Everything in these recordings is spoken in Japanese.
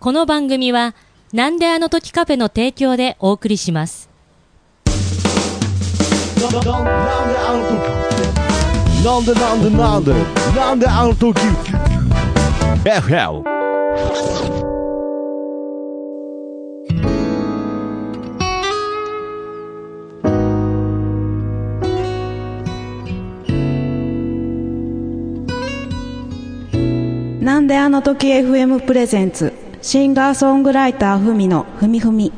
この番組は、なんであの時カフェの提供でお送りします。なんであの時なんでなんでなんでなんであの時。FL なんであの時 FM プレゼンツシンガーソングライターふみのふみふみ。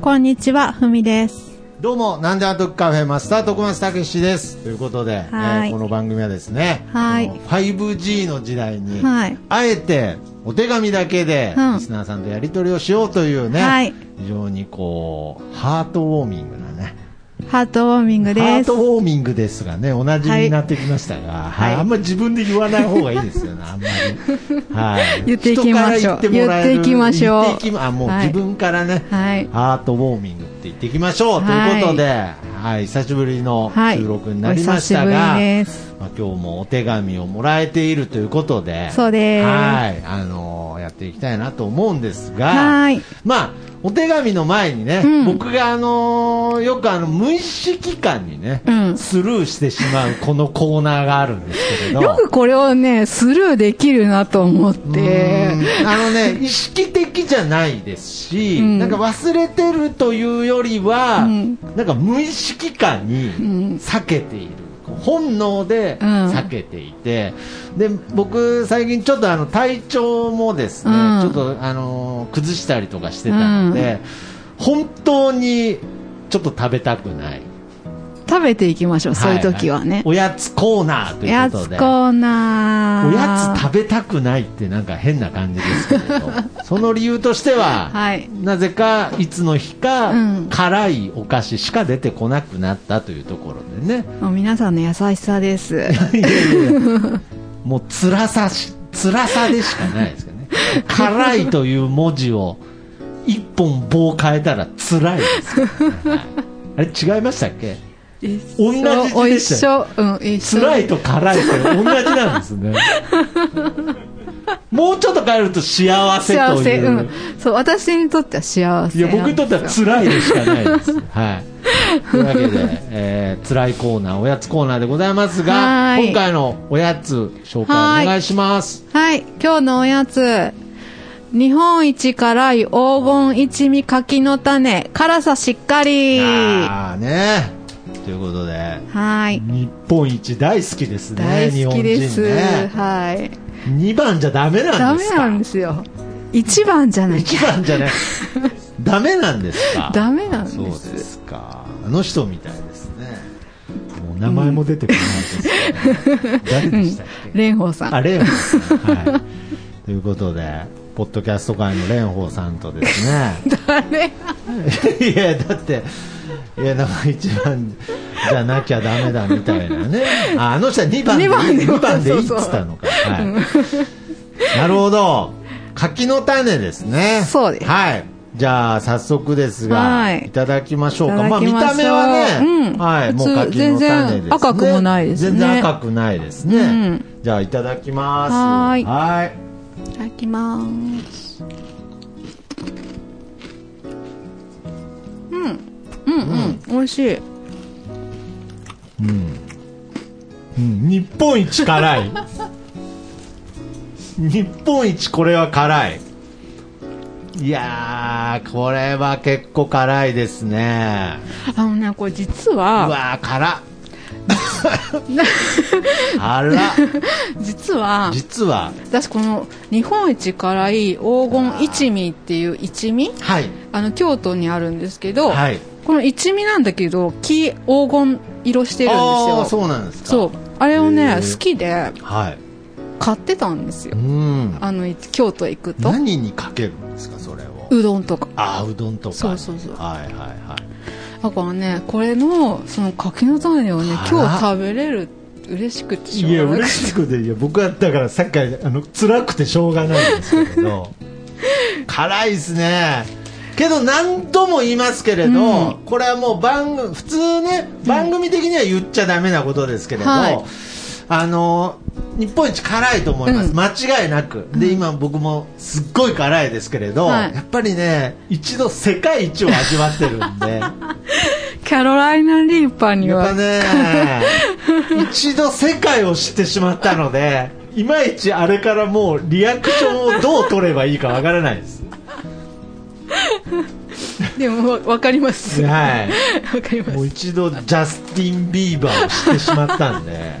こんにちはふみです。どうも、なんであの時カフェマスター徳松たけしです。ということで、はい。えーこの番組はですね、はい。この 5G の時代に、はい。あえてお手紙だけで、うん。リスナーさんとやり取りをしようというね、はい。非常にこう、ハートウォーミングなね、ハートウォーミングハです。ートウォーミングですがね、おなじみになってきましたが、はい。はい。あんまり自分で言わない方がいいですよね、あんまり。はい。言っていきましょう。言っていきましょう言っていきまあ、もうはい。自分からね、はい。ハートウォーミングって言っていきましょう。ということで、はい、久しぶりのはい。収録になりましたが、です。まあ、今日もお手紙をもらえているということで、そうです。はい、あのーやっていきたいなと思うんですが、はい。まあ、お手紙の前にね、うん。僕があのーよくあの、無意識感にね、うん。スルーしてしまうこのコーナーがあるんですけれど、よくこれをねスルーできるなと思って。うん。あのね、意識的じゃないですし、うん。なんか忘れてるというよりは、うん。なんか無意識感にん。避けている。本能でうん。避けていて、で僕、最近ちょっとあの体調もですね、うん。ちょっとあのー崩したりとかしてたので、本当にちょっと食べたくない、食べていきましょうそういう時はね、おやつコーナーとおやいうことで。つコーナー。おやつ食べたくないってなんか変な感じですけれど。その理由としては、はい。なぜかいつの日か、うん。辛いお菓子しか出てこなくなったというところでね。もう皆さんの優しさです。いやいや。もう辛さし辛さでしかないですけどね。辛いという文字を一本棒変えたら辛いですよ、ね。はい。あれ違いましたっけ？同じ字でしたよ。一緒うん一緒辛いと辛いって同じなんですね。もうちょっと変えると幸せという。幸せうん。そう私にとっては幸せいや僕にとっては辛いでしかないです。はい。というわけで、えー、辛いコーナー、おやつコーナーでございますが、はい。今回のおやつ紹介お願いします。はい。今日のおやつ。日本一辛い黄金一味柿の種。辛さしっかり。ああね。ということで、はい日本一大好きですね、大好きです、日本人ね。はい2番じゃダメダなんですか？メなんですよ一番じゃない1番じゃない。ダメなんですか？ダメなんですそうですか。あの人みたいですね。もう名前も出てこないですけど、誰でしたっけ、蓮舫さんあ、蓮舫さん。はい。ということで、ポッドキャスト界の蓮舫さんとですね。誰？いや、だって、いや、なんか一番じゃなきゃダメだみたいなね。ああの人は2番でいい、二番で2番でいいっつったのか。はい。なるほど。柿の種ですね。そうですはい。じゃあ、早速ですが、はいい、ただきましょうか。まあ、見た目はね、うんはい、もう柿の種です、ね。全然赤くもないですね全然赤くないですね。うんじゃあ、いただきます。はーいはい。いただきます美味しい。うん。日本一辛い。日本一これは辛い。いやーこれは結構辛いですね。あのねこれ実うはわー辛っ。辛っ。実は実は。私この日本一辛い黄金一味っていう一味？はい。あの京都にあるんですけど、はいこの一味なんだけど黄黄金色してるんですあよーそうなんですか。そう。あれをね好きではい。買ってたんですよ。うん。あの京都行くと。何にかけるんですかそれを？うどんとか。あーうどんとか。そうそうそう。はいはいはい。だからねこれのその柿の種をね今日食べれる嬉しくてしょいうやがなく嬉しくていや僕はだからさっきからあの辛くてしょうがないんですけれど。辛いですねけど何度も言いますけれど、うん。これはもう番組普通ね番組的には言っちゃダメなことですけれど、はい。あの日本一辛いと思います、うん。間違いなく。で今僕もすっごい辛いですけれど、はい。やっぱりね一度世界一を味わってるんで。キャロライナ・リーパーには、やっぱね一度世界を知ってしまったのでいまいちあれからもうリアクションをどう取ればいいかわからないです でもわわかります。わはい かります。もう一度ジャスティン・ビーバーを知ってしまったんで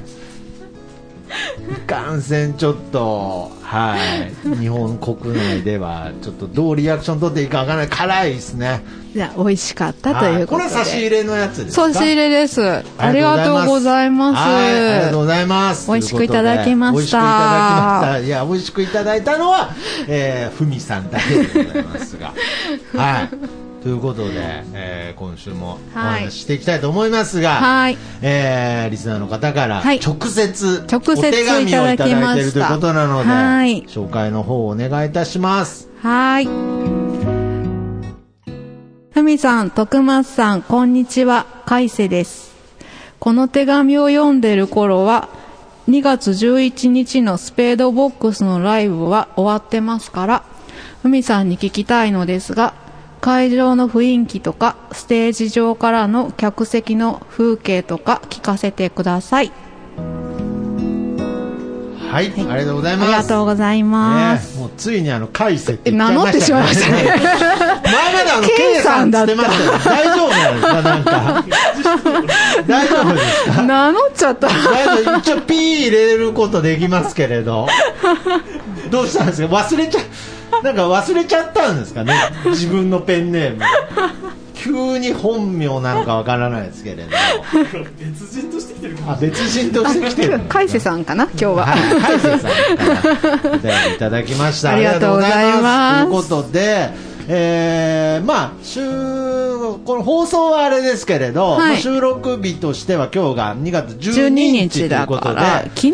いかんせんちょっとはい日本国内ではちょっとどうリアクション取っていいかわからない辛いですねじゃあ、美味しかったということで。はいこれ差し入れのやつですか？差し入れです。ありがとうございます。はい、ありがとうございます。美味しくいただきました美味しくいただきました。いや、美味しくいただいたのは、えー、ふみさんだけでございますが。はい。ということで、えー、今週もお話ししていきたいと思いますが、はい。えー、リスナーの方からはい直接、直接お手紙をいただいているということなので、はい紹介の方をお願いいたします。はい。ふみさん、徳松さん、こんにちは。海瀬です。この手紙を読んでる頃は、2月11日のスペードボックスのライブは終わってますから、ふみさんに聞きたいのですが、会場の雰囲気とか、ステージ上からの客席の風景とか聞かせてください。はい、ありがとうございあます。りがとうございます。ね、もうついにあの、海瀬って名乗ってしまいましたね。前まであの、K さんってまさしたよ。大丈夫なんですかなんか。大丈夫ですか？名乗っちゃった。大丈夫一応 P 入れることできますけれど。どうしたんですか？忘れちゃ、なんか忘れちゃったんですかね自分のペンネーム。急に本名なのかわからないですけれど。別人として来てるあ、別人として来てる。海瀬さんかな今日は。はい、海瀬さんからお便りいただきました。ありがとうございますといますということで、えー、まあ、週、この放送はあれですけれど、はいまあ収録日としては今日が2月12 12日ということで、から、昨日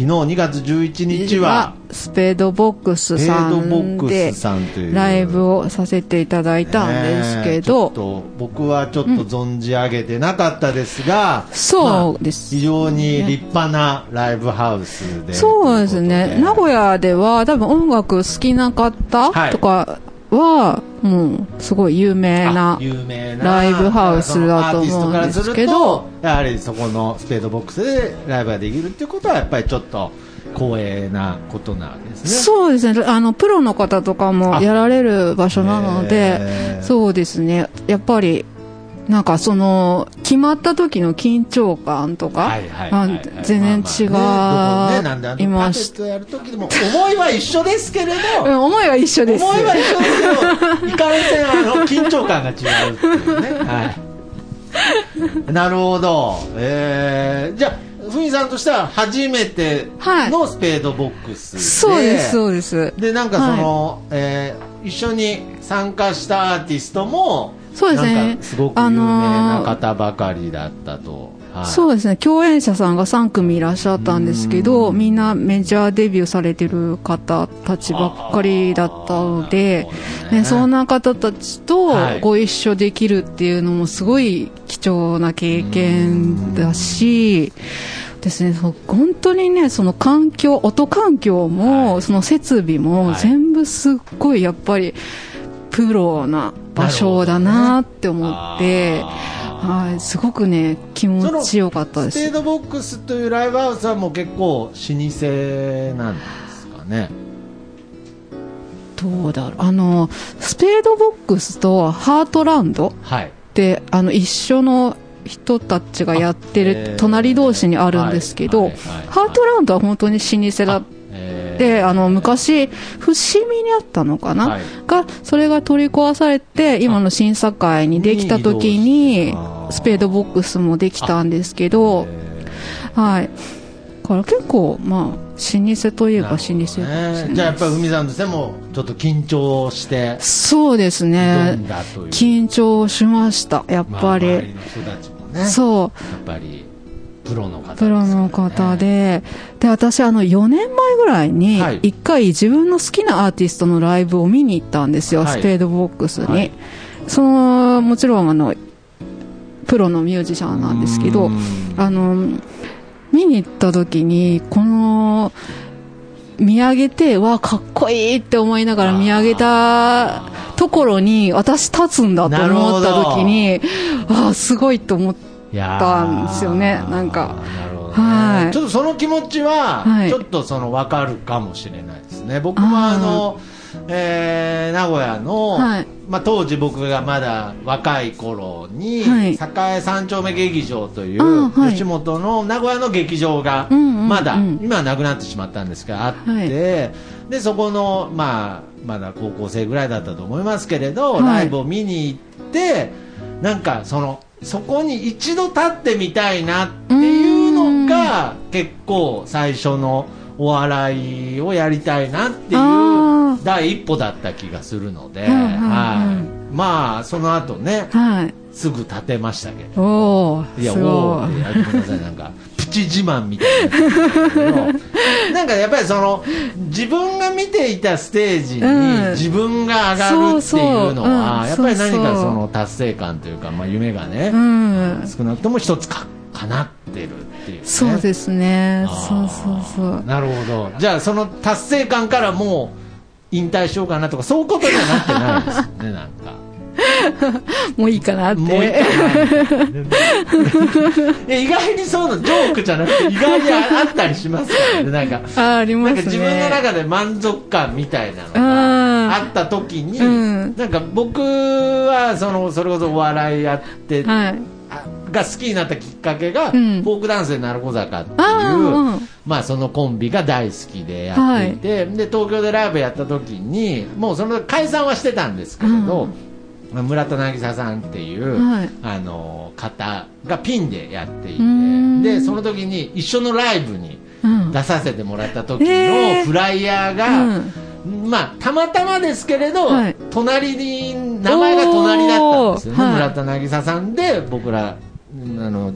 昨日2月11日は、スペードボックスペさイドボックんでライブをさせていただいたんですけねえちょっど、と僕はちょっと存じ上げてなかったですが、そうです。まあ非常に立派なライブハウスで。そうですね、名古屋屋では多分音楽好きな方はいとかは、もうすごい有名な、有名なライブハウスだと思うんですけど。やはりそこのスペードボックスでライブができるっていうことはやっぱりちょっと光栄なことなわけですね。そうですね、あの、プロの方とかもやられる場所なのへで、ー。そうですね、やっぱり、なんかその、決まった時の緊張感とか、全然違いましパペットやる時でも思いは一緒ですけれど、うん、思いは一緒です。思いは一緒ですけど、いかんせんあの緊張感が違うっていうね。はい。なるほど。えー、じゃあ、ふみさんとしては初めてのスペードボックスで、そうです、そうです。でなんかその、えー一緒に参加したアーティストもそうですね。すごく有名な方ばかりだったと、はい。そうですね、共演者さんが3組いらっしゃったんですけど、みんなメジャーデビューされてる方たちばっかりだったので、ね、そんな方たちとはい。ご一緒できるっていうのもすごい貴重な経験だし、ですね、本当にね、その環境、音環境も、はい。その設備もはい。全部すっごいやっぱりプロな場所だなって思って、あはい、すごくね、気持ちよかったでスペーす。ドボックスというライブハウスはもう結構老舗なんですかね。どうだろう。あの、スペードボックスとハートランドっはい。て、あの、一緒の人たちがやってる隣同士にあるんですけど、はいはいはい。ハートランドは本当に老舗だっえーて、あの、昔、伏見にあったのかな、はい。が、それが取り壊されて、今の審査会にできた時にスペードボックスもできたんですけど、えはい。だから結構、まあ、老舗といえば老舗ね。じゃあやっぱり海さんとしてもちょっと緊張してそうです挑ね緊張しました、やっまあぱり。ね。そう、やっぱりプロの方ですプロの方で、で、私、あの、4年前ぐらいにはい、一回自分の好きなアーティストのライブを見に行ったんですよ、はい。スペードボックスに。はい。その、もちろん、あの、プロのミュージシャンなんですけどあの、ミ見に行った時にこの見上げてわあかっこいいって思いながら見上げたところに私立つんだと思った時にああすごいと思っていやたんですよねーなんか。なるほどね。はい。ちょっとその気持ちは、はい。ちょっとその分かるかもしれないですね。僕はあの、えー名古屋の、はい。まあ、当時僕がまだ若い頃に、はい。栄三丁目劇場という、吉本の名古屋の劇場が、まだ、今はなくなってしまったんですがあって、はい。でそこの、まあ、まだ高校生ぐらいだったと思いますけれど、はい。ライブを見に行ってなんかそのそこに一度立ってみたいなっていうのが結構最初のお笑いをやりたいなっていあう第一歩だった気がするので、はい。まあその後ねはい。すぐ立てましたけど。おおいや、おーいやごめんなさい、なんか、自慢みたいな。なんかやっぱりその、自分が見ていたステージにうん自分が上がるっていうのは、やっぱり何かその達成感というか、まあ夢がねう、ん少なくとも一つか、叶ってるっていう、ね。そうですねそうそうそうなるほど。じゃあその達成感からもう、引退しようかなとか、そういうことにはなってないですよね、なんか。もういいかなって。もう一回いや意外にそういうのジョークじゃなくて意外にあったりしますからねなんか。あありますね。なんか自分の中で満足感みたいなのがああった時に、うん。なんか僕はそのそれこそお笑いやって、はい。あが好きになったきっかけが、うん。フォークダンスで鳴子坂っていううん。まあそのコンビが大好きでやっていて、で東京でライブやった時にもうその解散はしてたんですけれど、まあ村田渚さんっていう、はい。あの方がピンでやっていてん。でその時に一緒のライブにうん。出させてもらった時のフライヤーが、まあたまたまですけれど、はい。隣に名前が隣だったんですよね、はい。村田渚さんで僕らあの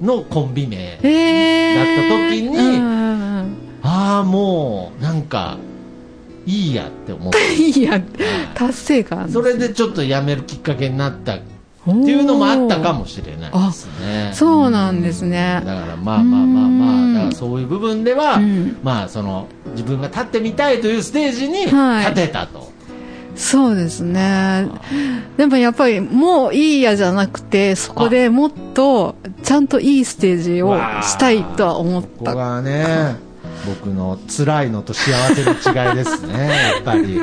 のコンビ名だった時にうんああもうなんかいいやって思って いいや達成感それでちょっとやめるきっかけになったっていうのもあったかもしれないですね。そうなんですね。だからまあまあまあまうんあだからそういう部分では、うん。まあその自分が立ってみたいというステージにはい。立てたと、そうですね。でもやっぱりもういいやじゃなくてそこでもっとちゃんといいステージをしたいとは思っここたがね僕の辛いのと幸せの違いですねやっぱり。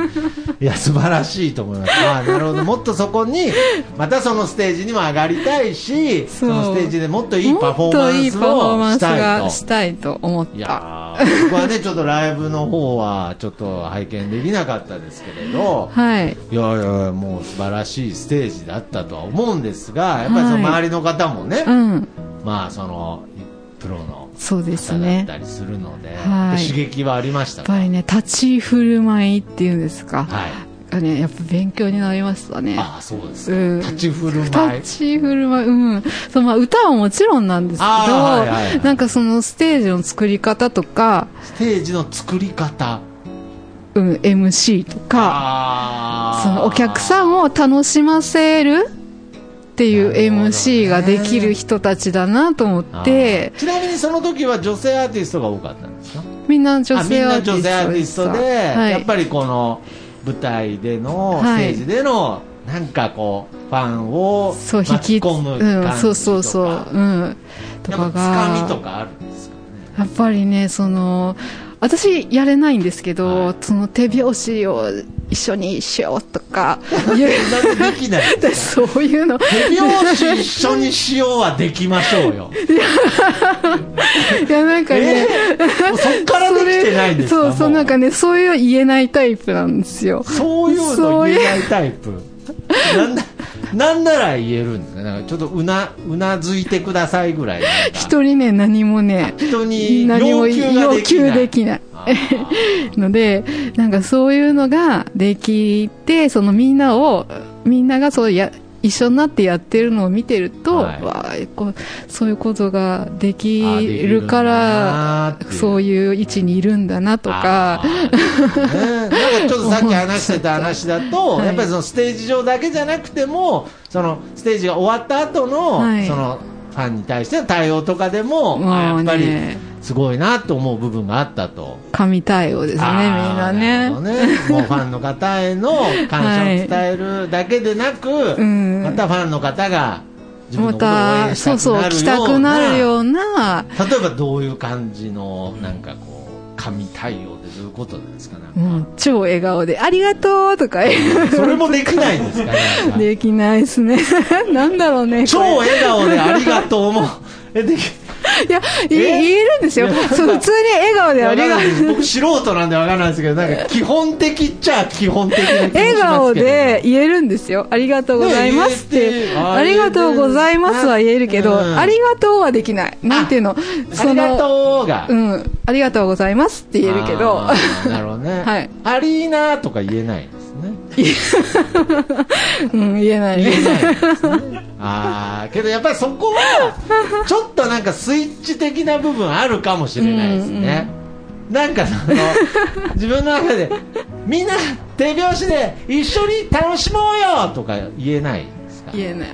いや素晴らしいと思います。ああなるほど。もっとそこにまたそのステージにも上がりたいしそのステージでもっといいパフォーマンスをしたいと。がしたいと思った。いやー僕はねちょっとライブの方はちょっと拝見できなかったですけれどはい。いやいやもう素晴らしいステージだったとは思うんですがやっぱりその周りの方もね、うん。まあそのプロのそうです方だっねたりするので、はい。刺激はありましたか？やっぱりね立ち振る舞いっていうんですか、はい。がねやっぱ勉強になりましたね。ああそうですか、うん。立ち振る舞い。立ち振る舞い、うん。そう、まあ歌はもちろんなんですけど、はいはいはい。なんかそのステージの作り方とか、ステージの作り方。うん、MC とか、あそのお客さんを楽しませるっていう MC ができる人たちだなと思って、ちなみにその時は女性アーティストが多かったんですか？みんな女性アーティストで、はい、やっぱりこの舞台での、はいステージでのなんかこうファンを巻き込む感じとか、うん、そうそうそう、うん。とかやっぱつかみとが、かあるんですかね？やっぱりね、その、私やれないんですけど、はい。その手拍子を一緒にしようとか、いうでできない そういうの。手拍子一緒にしようはできましょうよ。いや、なんかね、もうそっからできてないんですか？そうそう、もなんかね、そういうの言えないタイプなんですよ。そういうの言えないタイプ。なんだ、なんなら言えるんですかなんかちょっとうな、うなずいてくださいぐらい。人にね、何もね、人に何も要求できない。ので、なんかそういうのができて、そのみんなを、みんながそうや、一緒になってやってるのを見てると、はい。わあこうそういうことができるからそういう位置にいるんだなとか。ね、なんかちょっとさっき話してた話だと、はい。やっぱりそのステージ上だけじゃなくてもそのステージが終わった後の、はい。そのファンに対しての対応とかでも、やっぱりすごいなと思う部分があったと。神対応ですね、みんなね。ねもうファンの方への感謝を伝えるだけでなく、んまたファンの方が自分のまことを応た、そうそう、来たくななるような、例えばどういう感じのなんかこう神対応でどういうことなんですかなんかもう超笑顔で、ありがとうとかそれもできないんですかなんか できないですね。なんだろうね。超笑顔でありがとうもえできいや、い言えるんですよそう、普通に笑顔でありがとう。僕素人なんでわかんないですけどなんか基本的っちゃ基本的な笑顔で言えるんですよ。ありがとうございますって。てあありがとうございますは言えるけど、うんありがとうはできない。なんていうの、ありがとうが、うん。ありがとうございますって言えるけどあ、ーなるほどね、はいアリーナとか言えないうん、言えない言えね。ないああけどやっぱりそこはちょっとなんかスイッチ的な部分あるかもしれないですね、なんかその自分の中でみんな手拍子で一緒に楽しもうよとか言えないですか？言えない。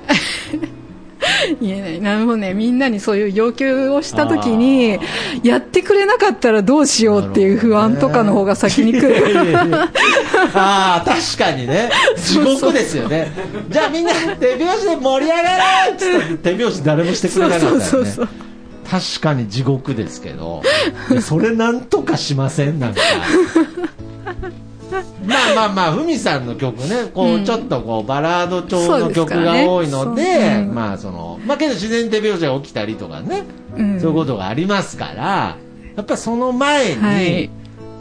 言えない。なるほどね。みんなにそういう要求をしたときに、やってくれなかったらどうしようっていう不安とかの方が先に来る。や ああ確かにね。地獄ですよね。じゃあみんな手拍子で盛り上がろうって手拍子誰もしてくれなかったらね。そうそうそう確かに地獄ですけど。それなんとかしません？なんかまあまあまあふみさんの曲ね。こう、うん。ちょっとこうバラード調の曲が多いのでそううんまあそのまあけど自然に手拍子が起きたりとかね、うん。そういうことがありますからやっぱりその前に、はい。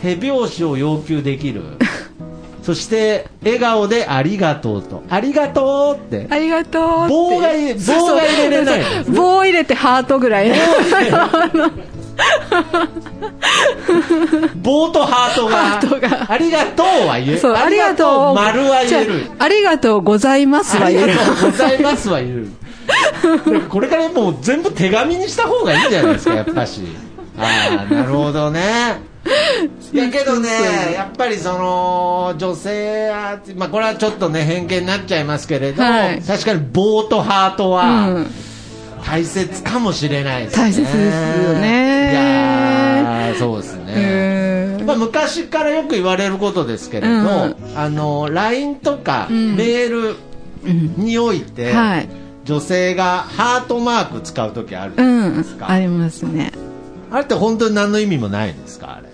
手拍子を要求できる。そして笑顔でありがとうと。ありがとうって。ありがとうって。棒が入れ棒が入れれない棒を入れてハートぐらい。棒とハートがハートが。ありがとうは言えそう、ありがとう。丸は言えるあありがとうございますはあり言える。がとうございますは言えるこれからもう全部手紙にした方がいいんじゃないですかやっぱし。ああなるほどね。いやけどねやっぱりその女性アーティまあこれはちょっとね偏見になっちゃいますけれど、はい。確かに棒とハートうはん。大切かもしれないですね。大切ですよね。いやーそうですうね、んまあ、昔からよく言われることですけれど、うん。あの LINE とかうん。メールにおいて、はい。女性がハートマーク使う時あるじうゃないんです。か、ありますね。あれって本当に何の意味もないんですか？あれ。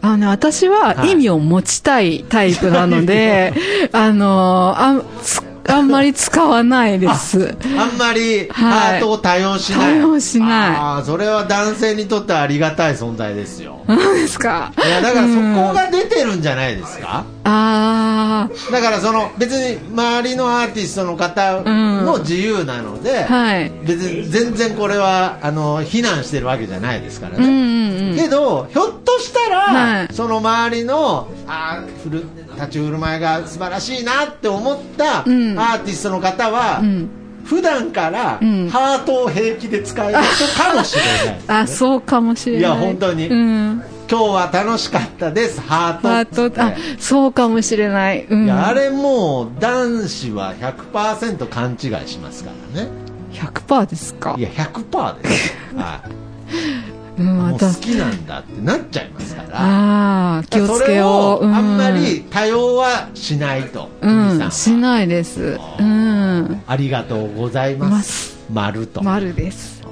あのね、私ははい。意味を持ちたいタイプなので、あのあん、つあんまり使わないです。あんまり？はい。ハートを多用しない、多用しない。ああそれは男性にとってはありがたい存在ですよ。何ですか。いやだからそこが出てるんじゃないですか、あだからその別に周りのアーティストの方の自由なので、あ、はい。別に全然これはあの非難してるわけじゃないですからうんうね、んうん。けどひょっとしたら、はい。その周りのあーふる立ち振る舞いが素晴らしいなって思ったアうん。ーティストの方は、うん。普段からうん。ハートを平気で使える人かもしれない、あ、そうかもしれない。いや本当に。うん。今日は楽しかったです。ハートハート、あ、そうかもしれない。うん。いやあれもう男子は100%勘違いしますからね。100%ですか？いや100%です、はいうん、もう好私。きなんだってなっちゃいますから。ああ、気をつけよう。それをあんまり多用はしないと、うんしないです。うん。ありがとうございまます。丸と、丸です。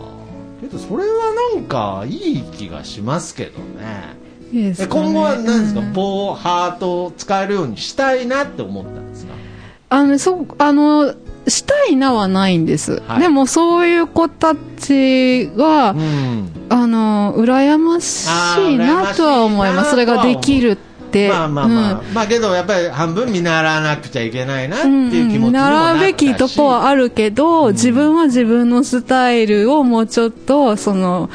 けどそれはなんかいい気がしますけどね。いいですね。今後は何ですか、うん。棒ハートを使えるようにしたいなって思ったんですか？あの、そう、あの、したいなはないんです。はい。でも、そういう子たちは、うん。あの、羨ましいなとは思います。それができるって。まあまあまあ、まあけどやっぱり半分見習わなくちゃいけないなっていう気持ちにもなったし、習うべきとこはあるけど、自分は自分のスタイルをもうちょっと、その、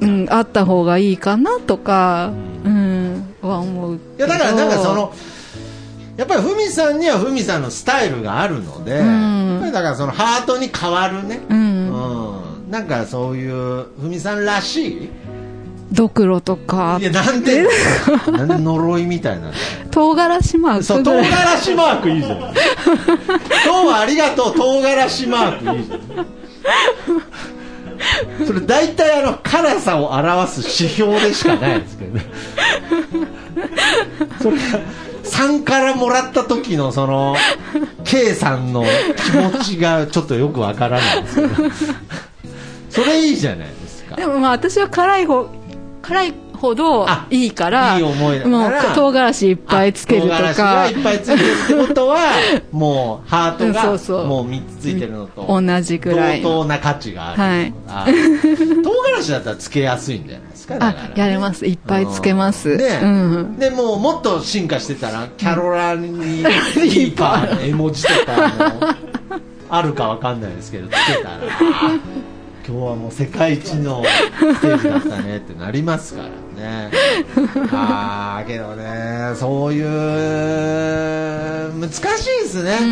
うん、あった方がいいかなとか、うん、は思うい。やだからなんかそのやっぱりふみさんにはふみさんのスタイルがあるので、ん。やっぱりだからそのハートに変わるね、う、うん。んなんかそういうふみさんらしい。ドクロとか。いや、なんでなんで呪いみたいな。の唐辛子マそう唐ーク。ぐらい。辛子マークいいじゃん。今日はありがとう。唐辛子マークいいじゃん。それ大体あの辛さを表す指標でしかないですけどね。それが3からもらった時のその K さんの気持ちがちょっとよくわからないですけど。それいいじゃないですか。でもまあ私は辛い方辛いほどあいいからいい思いだから。もう唐辛子いっぱいつけるとあ唐辛子かがいっぱいついてるってことは もうハートがそうもう3つついてるのと同じぐらい。同等な価値がある。はい。あ唐辛子だったらつけやすいんじゃないですかあやれます。いっぱいつけます。ね。うん。でもうもっと進化してたら キャロラニーリーパーの絵文字とかも あるかわかんないですけどつけたらあ今日はもう世界一のステージだったねってなりますからね。ああけどねそういう難しいですね、う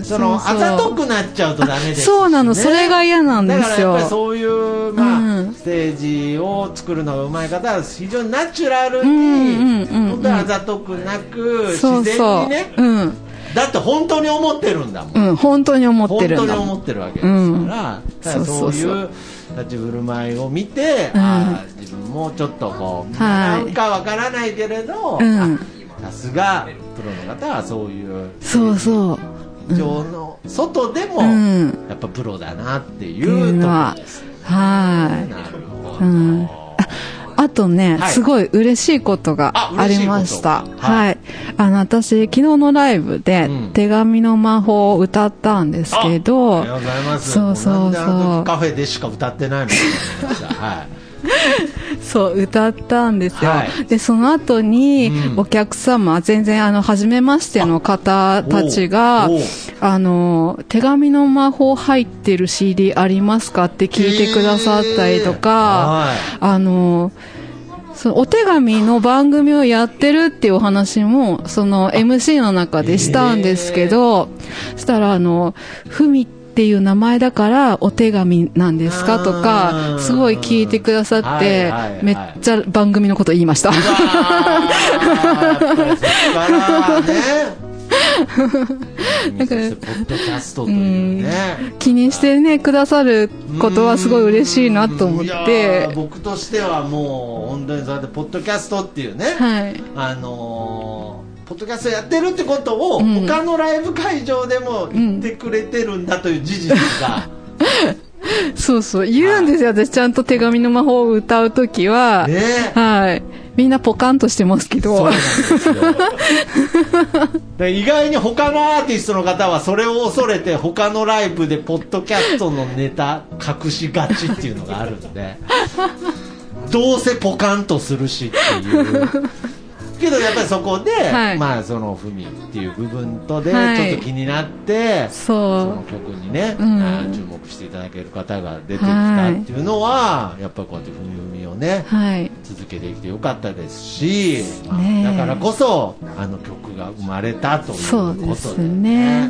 んそのあざとくなっちゃうとダメですしね。そうなのそれが嫌なんですよ。だからやっぱりそういう、まあうん。ステージを作るのがうまい方は非常にナチュラルに、本当にあざとくなく自然にねうん。だって本当に思ってるんだもん、うん本当に思っ本てるんだもん。当に思ってるわけですから、うん。そうそそううそういう立ち振る舞いを見て、うん。ああ自分もちょっとこう、はい。なんかわからないけれど、さすがプロの方はそういうそうそう。以上の外でも、うん。やっぱプロだなっていううところのはですねはなるほど、あとね、はいすごい嬉しいことがあありました。ははいい。あの、私、昨日のライブでうん、手紙の魔法を歌ったんですけあど、りがとうございます。そうそうそうカフェでしか歌ってないの。はい。そう、歌ったんですよ。はい。で、その後にう、ん。お客様、全然、あの、初めましての方たちがあの、手紙の魔法入ってる CD ありますかって聞いてくださったりとか、あの、そのお手紙の番組をやってるっていうお話も、その MC の中でしたんですけど、そしたら、あの、ふみっていう名前だからお手紙なんですか？とうか、んすごい聞いてくださってはいはいはい、めっちゃ番組のこと言いました。だ からポッドキャストというね。気にしてね、くださることはすごい嬉しいなと思って。ー、僕としてはもう本当にそうやってポッドキャストっていうね、はい。あのーポッドキャストやってるってことを、うん。他のライブ会場でも言ってくれてるんだという事実が、そうそう、言うんですよ。私ちゃんと手紙の魔法を歌うときは、ね。はい。みんなポカンとしてますけど。そうなん、ですよ。で意外に他のアーティストの方はそれを恐れて他のライブでポッドキャストのネタ隠しがちっていうのがあるんで。どうせポカンとするしっていうけどやっぱりそこで、はい。まあそのふみっていう部分とでちはい。ょっと気になって、そのそ曲にね、うん。注目していただける方が出てきたっていうのは、やっぱりこうやってふみふみをね。続けてきてよかったですし、まあだからこそあの曲が生まれたということでそうですね。いや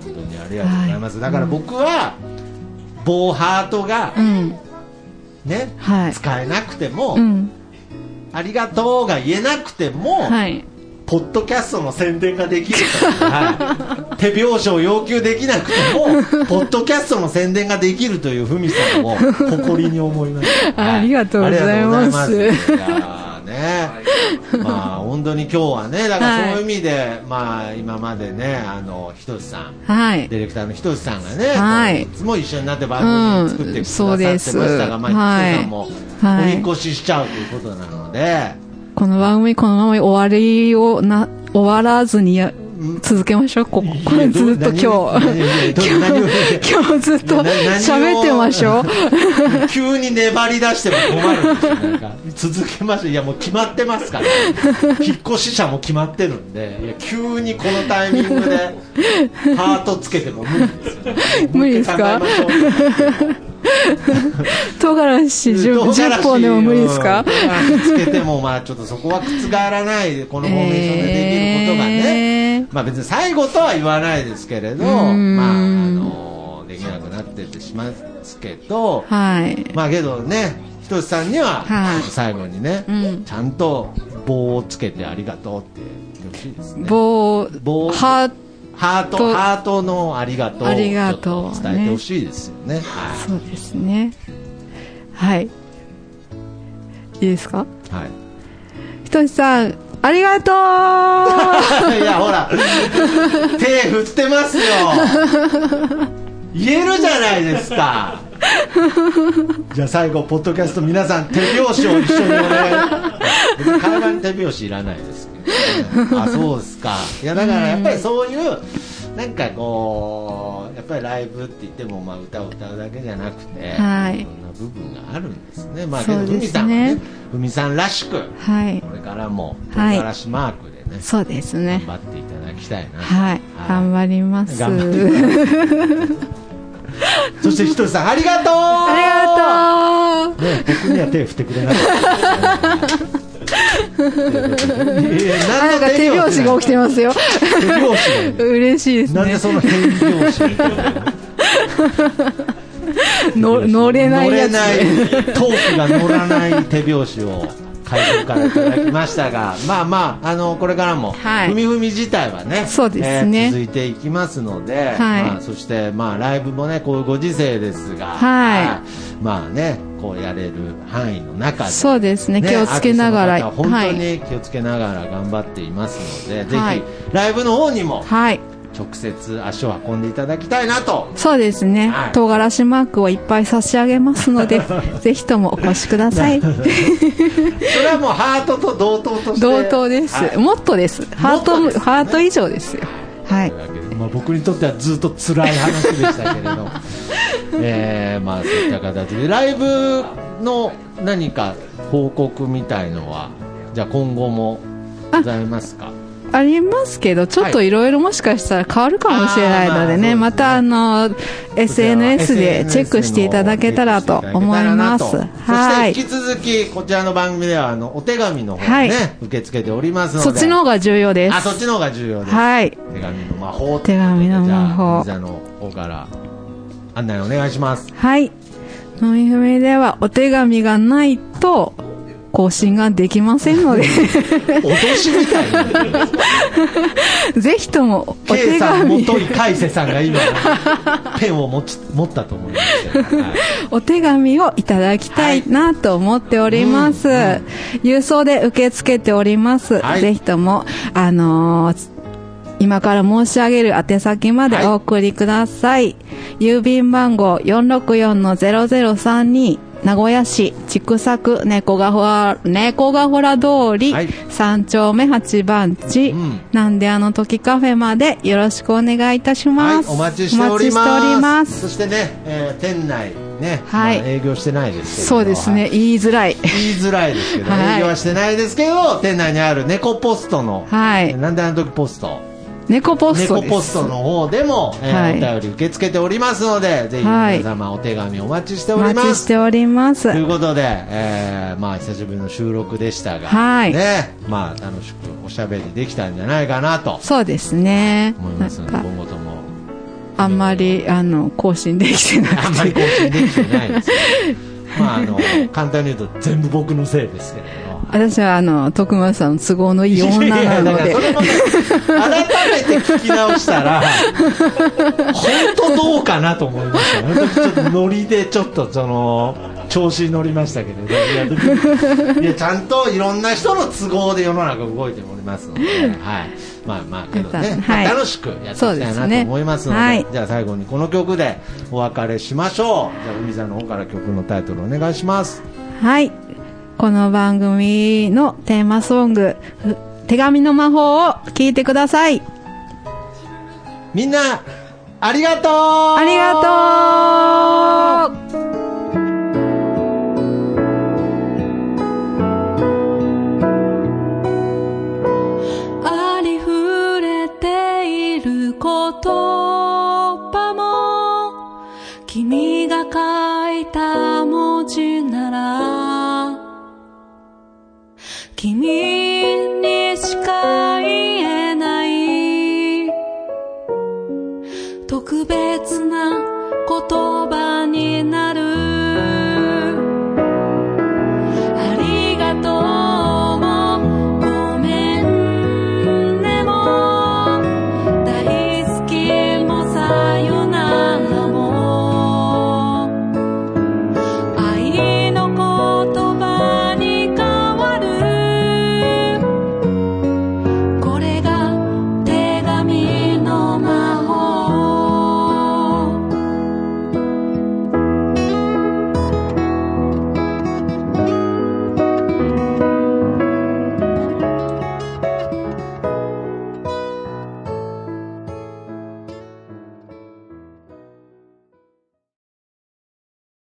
ー本当にありがとうございます、はい。だから僕は棒ハートがうん。ね、はい。使えなくても、うん。ありがとうが言えなくても、はい。ポッドキャストの宣伝ができるとはい、手拍子を要求できなくても、ポッドキャストの宣伝ができるというふみさんを誇りに思います。ありがとうございますありがとうございますね、まあ本当に今日はね、だからそういう意味で、まあ今までね、あの、ひとしさん、はい。ディレクターのひとしさんがね、はい。いつも一緒になって番組作ってくださってましたが、うんまあ、ひとしさんもはい。お引っ越ししちゃうということなので、この番組このまま終わりをな、終わらずにや、続けましょう。ここ、これずっと今日。今日ずっと喋ってましょう。急に粘り出しても困るんですよ。なんか続けましょう。いやもう決まってますから。引っ越し者も決まってるんで。いや急にこのタイミングでハートつけても無理ですよ、ね、無理ですか？唐辛子 10, 10本でも無理ですか？つけてもまあちょっとそこは覆らないこのフォーメーションでできることがね、えーまあ別に最後とは言わないですけれど、んまあ、あの、できなくなってってしますけど、はい。まあけどね、ひとしさんには、はい最後にね、うんちゃんと棒をつけてありがとうって言ってほしいですね。棒、棒ハーハート、とハートのありがとうをありがとう伝えてほしいですよね。はいそうですね。はい。いいですか？はい。ひとしさん、ありがとう いや、ほら、手振ってますよ。言えるじゃないですか。じゃあ最後、ポッドキャスト皆さん手拍子を一緒にお願い。別に手拍子いらないですけど、ね。あ、そうですか。いや、だからやっぱりそういう、なんかこう、やっぱりライブって言っても、まあ歌を歌うだけじゃなくて、はいいろんな部分があるんですね。まあ、けど、ふみさんはね、ふみさんらしく、はいこ。れからも、唐はい辛子マークでね、そうですね頑。張っていただきたいな。はい。頑張ります。頑張って そしてひとりさん、ありがとうありがとうね、僕には手振ってくれなかった。なんか手拍子が起きてますよ。手拍子嬉しいですね。なんでその変拍子の乗れない。乗れないトークが乗らない手拍子を会場からいただきましたがまあまああのこれからもはい。ふみふみ自体はねそうですね。えー続いていきますので、はい。まあ、そしてまあライブもねこういうご時世ですが、はい。まあねこうやれる範囲の中でそうですね。気をつけながら。本当に気をつけながら頑張っていますので、はいぜひライブの方にもはい。直接足を運んでいただきたいなとそうですねはい。唐辛子マークをいっぱい差し上げますので、ぜひともお越しください。それはもうハートと同等として同等です。はいもっとです。ハート、ねハート以上ですよ。はいまあ、僕にとってはずっと辛い話でしたけれど、えーまあ、そういった形でライブの何か報告みたいのはじゃあ今後もございますか？ありますけど、ちょっといろいろもしかしたら変わるかもしれないのでね、あーまたあの、SNS でチェックしていただけたらと思います。そはいして引。き続きこちらの番組ではあのお手紙の方はいね、受け付けておりますのでそっちの方が重要です。あそっちの方が重要です、はい。手紙の魔法手紙の魔法じゃあ水の方から案内お願いしますはい。飲みふみではお手紙がないと更新ができませんので、脅しみたいなぜひともお手さん、紙、元井海瀬さんが今、ペンを持ち持ったと思います。はい。お手紙をいただきたいなと思っております。郵送で受け付けております。はい。ぜひとも、あのー今から申し上げる宛先まではい。お送りください。郵便番号464-0032名古屋市千種区猫がほら、猫がほら通り、はい。3丁目8番地、うん。なんであの時カフェまでよろしくお願いいたしはい、ます。お待ちしております。お待ちしております。そしてね、えー店内ね、はい。まあ営業してないですけどそうですね、言いづらい。言いづらいですけど、はい。営業はしてないですけど、店内にある猫ポストの、はい。なんであの時ポスト、猫ポストポストの方でも、えーはいお便り受け付けておりますので、ぜひはい皆様お手紙お待ちしておおります。待ちしております。ということで、えーまあ久しぶりの収録でしたが、はいね、まあ楽しくおしゃべりできたんじゃないかなとそうですね。思いますので、か、今後ともあんまり、あの、更新できてなあんまり。更新できてないですけど、まああの簡単に言うと全部僕のせいですけれど。私は、あの、徳松さんの都合のいい女なので改めて聞き直したら、本当どうかなと思いましたね。ちょっとノリでちょっとその、調子に乗りましたけれど、いや、ちゃんといろんな人の都合で世の中動いておりますので、はい。まあまあ、けどね、まあはい楽しくやっていきたいなと思いますので、ねはいじゃあ最後にこの曲でお別れしましょう。じゃあ、海さんの方から曲のタイトルお願いします。はい。この番組のテーマソング、ふ手紙の魔法を聞いてください。みんな、ありがとうありがとう君にしか